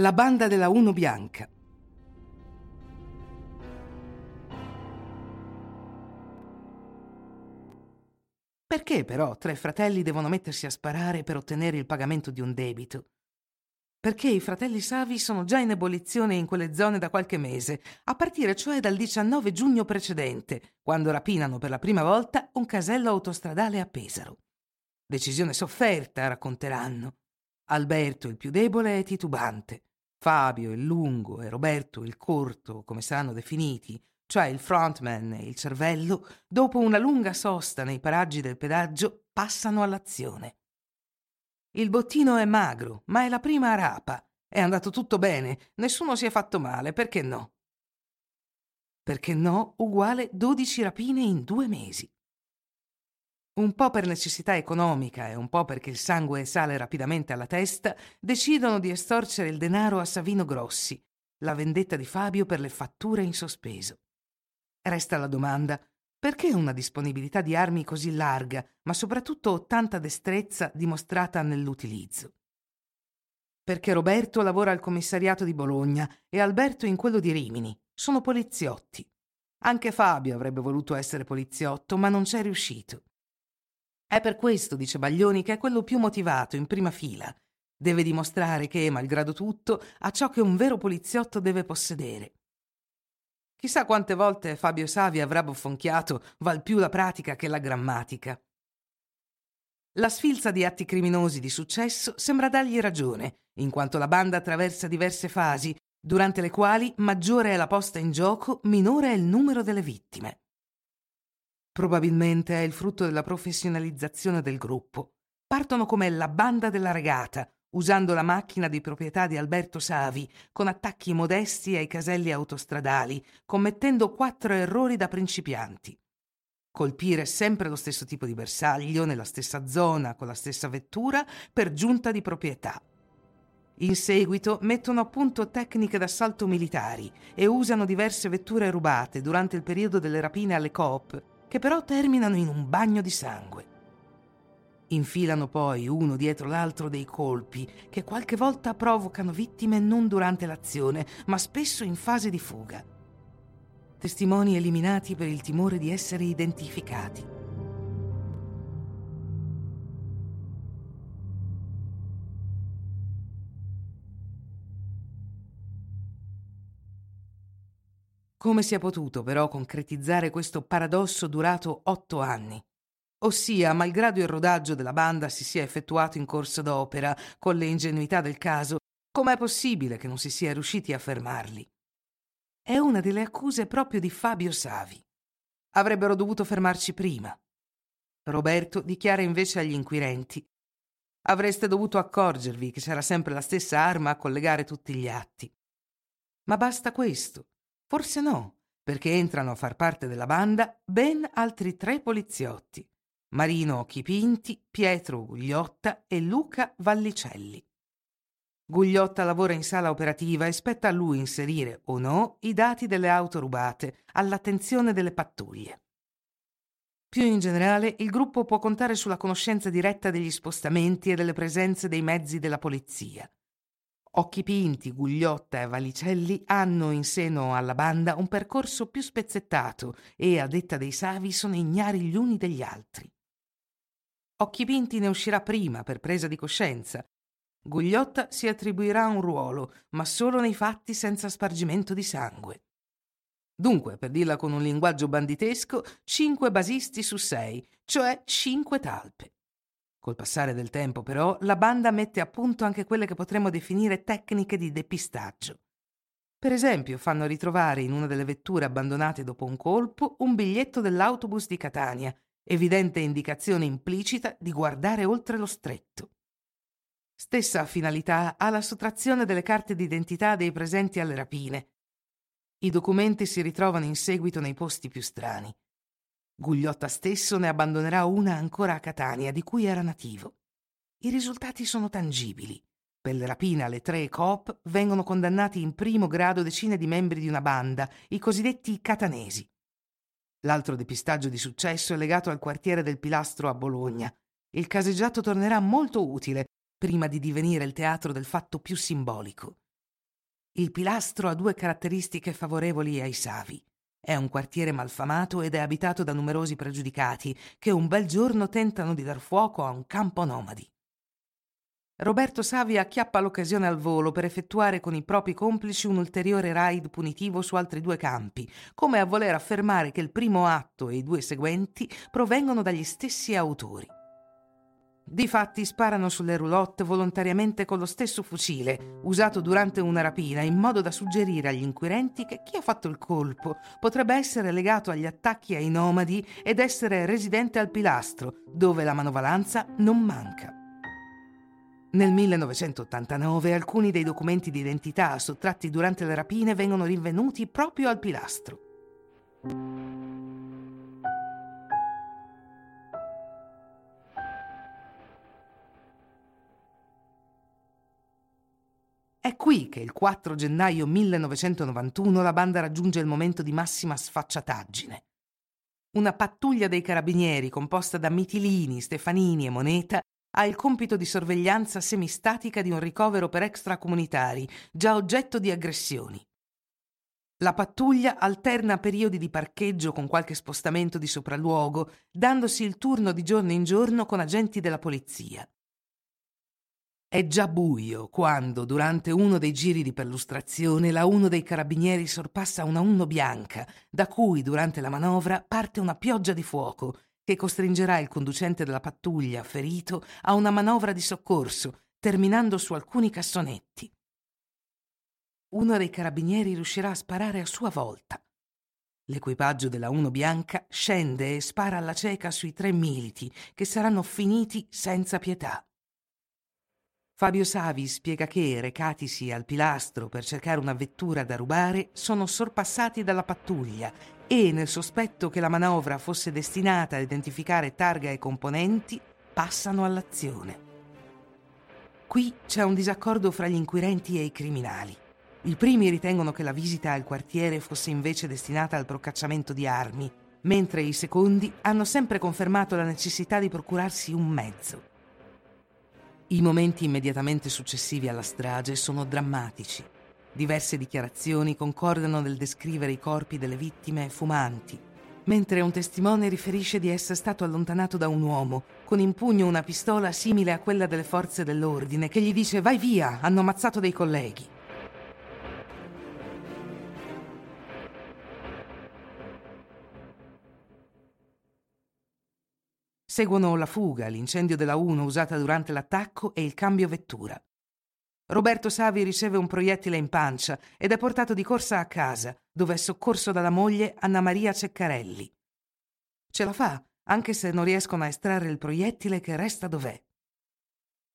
La banda della Uno Bianca. Perché però tre fratelli devono mettersi a sparare per ottenere il pagamento di un debito? Perché i fratelli Savi sono già in ebollizione in quelle zone da qualche mese, a partire cioè dal 19 giugno precedente, quando rapinano per la prima volta un casello autostradale a Pesaro. Decisione sofferta, racconteranno. Alberto, il più debole, è titubante. Fabio, il lungo, e Roberto, il corto, come saranno definiti, cioè il frontman e il cervello, dopo una lunga sosta nei paraggi del pedaggio, passano all'azione. Il bottino è magro, ma è la prima rapa. È andato tutto bene, nessuno si è fatto male, perché no? Perché no uguale 12 rapine in due mesi. Un po' per necessità economica e un po' perché il sangue sale rapidamente alla testa, decidono di estorcere il denaro a Savino Grossi, la vendetta di Fabio per le fatture in sospeso. Resta la domanda, perché una disponibilità di armi così larga, ma soprattutto tanta destrezza dimostrata nell'utilizzo? Perché Roberto lavora al commissariato di Bologna e Alberto in quello di Rimini. Sono poliziotti. Anche Fabio avrebbe voluto essere poliziotto, ma non c'è riuscito. È per questo, dice Baglioni, che è quello più motivato, in prima fila. Deve dimostrare che, malgrado tutto, ha ciò che un vero poliziotto deve possedere. Chissà quante volte Fabio Savi avrà bofonchiato val più la pratica che la grammatica. La sfilza di atti criminosi di successo sembra dargli ragione, in quanto la banda attraversa diverse fasi, durante le quali maggiore è la posta in gioco, minore è il numero delle vittime. Probabilmente è il frutto della professionalizzazione del gruppo. Partono come la banda della regata, usando la macchina di proprietà di Alberto Savi, con attacchi modesti ai caselli autostradali, commettendo quattro errori da principianti. Colpire sempre lo stesso tipo di bersaglio, nella stessa zona, con la stessa vettura, per giunta di proprietà. In seguito mettono a punto tecniche d'assalto militari e usano diverse vetture rubate durante il periodo delle rapine alle coop che però terminano in un bagno di sangue. Infilano poi uno dietro l'altro dei colpi che qualche volta provocano vittime non durante l'azione, ma spesso in fase di fuga. Testimoni eliminati per il timore di essere identificati. Come si è potuto però concretizzare questo paradosso durato otto anni? Ossia, malgrado il rodaggio della banda si sia effettuato in corso d'opera, con le ingenuità del caso, com'è possibile che non si sia riusciti a fermarli? È una delle accuse proprio di Fabio Savi. Avrebbero dovuto fermarci prima. Roberto dichiara invece agli inquirenti Avreste dovuto accorgervi che c'era sempre la stessa arma a collegare tutti gli atti. Ma basta questo. Forse no, perché entrano a far parte della banda ben altri tre poliziotti. Marino Chipinti, Pietro Gugliotta e Luca Vallicelli. Gugliotta lavora in sala operativa e spetta a lui inserire o no i dati delle auto rubate all'attenzione delle pattuglie. Più in generale, il gruppo può contare sulla conoscenza diretta degli spostamenti e delle presenze dei mezzi della polizia. Occhi Pinti, Gugliotta e Valicelli hanno in seno alla banda un percorso più spezzettato e, a detta dei Savi, sono ignari gli uni degli altri. Occhi Pinti ne uscirà prima per presa di coscienza. Gugliotta si attribuirà un ruolo, ma solo nei fatti senza spargimento di sangue. Dunque, per dirla con un linguaggio banditesco, cinque basisti su sei, cioè cinque talpe. Col passare del tempo, però, la banda mette a punto anche quelle che potremmo definire tecniche di depistaggio. Per esempio, fanno ritrovare in una delle vetture abbandonate dopo un colpo un biglietto dell'autobus di Catania, evidente indicazione implicita di guardare oltre lo stretto. Stessa finalità ha la sottrazione delle carte d'identità dei presenti alle rapine. I documenti si ritrovano in seguito nei posti più strani. Gugliotta stesso ne abbandonerà una ancora a Catania, di cui era nativo. I risultati sono tangibili. Per le rapine alle tre coop vengono condannati in primo grado decine di membri di una banda, i cosiddetti catanesi. L'altro depistaggio di successo è legato al quartiere del Pilastro a Bologna. Il caseggiato tornerà molto utile prima di divenire il teatro del fatto più simbolico. Il pilastro ha due caratteristiche favorevoli ai Savi. È un quartiere malfamato ed è abitato da numerosi pregiudicati che un bel giorno tentano di dar fuoco a un campo nomadi. Roberto Savi acchiappa l'occasione al volo per effettuare con i propri complici un ulteriore raid punitivo su altri due campi, come a voler affermare che il primo atto e i due seguenti provengono dagli stessi autori. Difatti sparano sulle roulotte volontariamente con lo stesso fucile, usato durante una rapina, in modo da suggerire agli inquirenti che chi ha fatto il colpo potrebbe essere legato agli attacchi ai nomadi ed essere residente al pilastro, dove la manovalanza non manca. Nel 1989 alcuni dei documenti di identità sottratti durante le rapine vengono rinvenuti proprio al pilastro. Qui che il 4 gennaio 1991 la banda raggiunge il momento di massima sfacciataggine. Una pattuglia dei carabinieri composta da Mitilini, Stefanini e Moneta ha il compito di sorveglianza semistatica di un ricovero per extracomunitari, già oggetto di aggressioni. La pattuglia alterna periodi di parcheggio con qualche spostamento di sopralluogo, dandosi il turno di giorno in giorno con agenti della polizia. È già buio quando, durante uno dei giri di perlustrazione, la uno dei carabinieri sorpassa una Uno bianca, da cui, durante la manovra, parte una pioggia di fuoco che costringerà il conducente della pattuglia ferito a una manovra di soccorso, terminando su alcuni cassonetti. Uno dei carabinieri riuscirà a sparare a sua volta. L'equipaggio della Uno Bianca scende e spara alla cieca sui tre militi, che saranno finiti senza pietà. Fabio Savi spiega che, recatisi al pilastro per cercare una vettura da rubare, sono sorpassati dalla pattuglia e, nel sospetto che la manovra fosse destinata a identificare targa e componenti, passano all'azione. Qui c'è un disaccordo fra gli inquirenti e i criminali. I primi ritengono che la visita al quartiere fosse invece destinata al procacciamento di armi, mentre i secondi hanno sempre confermato la necessità di procurarsi un mezzo. I momenti immediatamente successivi alla strage sono drammatici. Diverse dichiarazioni concordano nel descrivere i corpi delle vittime fumanti, mentre un testimone riferisce di essere stato allontanato da un uomo con in pugno una pistola simile a quella delle forze dell'ordine che gli dice vai via, hanno ammazzato dei colleghi. Seguono la fuga, l'incendio della 1 usata durante l'attacco e il cambio vettura. Roberto Savi riceve un proiettile in pancia ed è portato di corsa a casa, dove è soccorso dalla moglie Anna Maria Ceccarelli. Ce la fa, anche se non riescono a estrarre il proiettile che resta dov'è.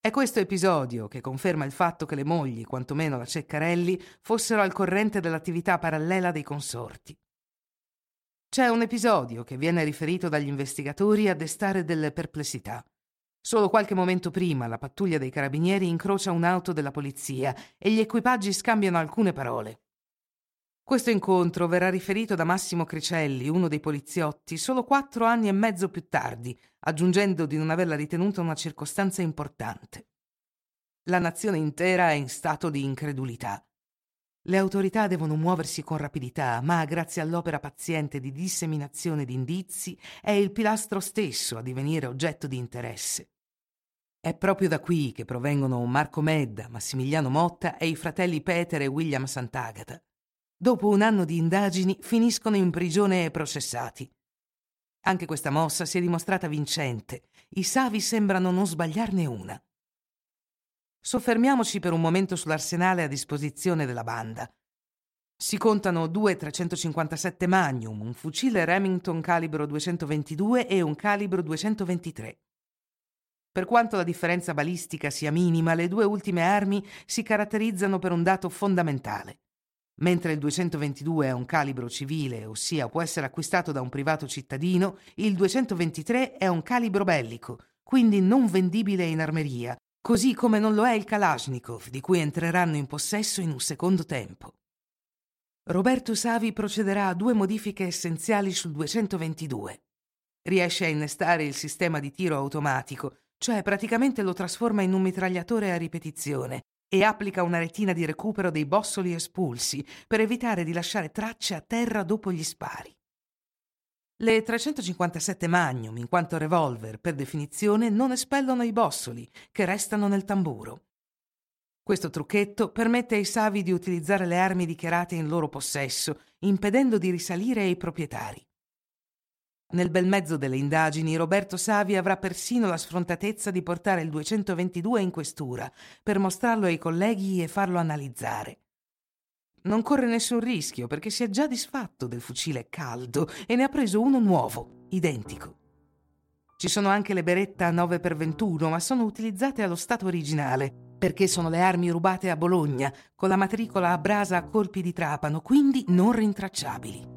È questo episodio che conferma il fatto che le mogli, quantomeno la Ceccarelli, fossero al corrente dell'attività parallela dei consorti. C'è un episodio che viene riferito dagli investigatori a destare delle perplessità. Solo qualche momento prima la pattuglia dei carabinieri incrocia un'auto della polizia e gli equipaggi scambiano alcune parole. Questo incontro verrà riferito da Massimo Cricelli, uno dei poliziotti, solo quattro anni e mezzo più tardi, aggiungendo di non averla ritenuta una circostanza importante. La nazione intera è in stato di incredulità. Le autorità devono muoversi con rapidità, ma grazie all'opera paziente di disseminazione di indizi è il pilastro stesso a divenire oggetto di interesse. È proprio da qui che provengono Marco Medda, Massimiliano Motta e i fratelli Peter e William Sant'Agata. Dopo un anno di indagini finiscono in prigione e processati. Anche questa mossa si è dimostrata vincente. I Savi sembrano non sbagliarne una. Soffermiamoci per un momento sull'arsenale a disposizione della banda. Si contano due 357 Magnum, un fucile Remington calibro 222 e un calibro 223. Per quanto la differenza balistica sia minima, le due ultime armi si caratterizzano per un dato fondamentale. Mentre il 222 è un calibro civile, ossia può essere acquistato da un privato cittadino, il 223 è un calibro bellico, quindi non vendibile in armeria, così come non lo è il Kalashnikov, di cui entreranno in possesso in un secondo tempo. Roberto Savi procederà a due modifiche essenziali sul 222. Riesce a innestare il sistema di tiro automatico, cioè praticamente lo trasforma in un mitragliatore a ripetizione e applica una retina di recupero dei bossoli espulsi per evitare di lasciare tracce a terra dopo gli spari. Le 357 Magnum, in quanto revolver, per definizione, non espellono i bossoli, che restano nel tamburo. Questo trucchetto permette ai savi di utilizzare le armi dichiarate in loro possesso, impedendo di risalire ai proprietari. Nel bel mezzo delle indagini, Roberto Savi avrà persino la sfrontatezza di portare il 222 in questura per mostrarlo ai colleghi e farlo analizzare. Non corre nessun rischio perché si è già disfatto del fucile caldo e ne ha preso uno nuovo, identico. Ci sono anche le beretta 9x21, ma sono utilizzate allo stato originale, perché sono le armi rubate a Bologna, con la matricola a brasa a colpi di trapano, quindi non rintracciabili.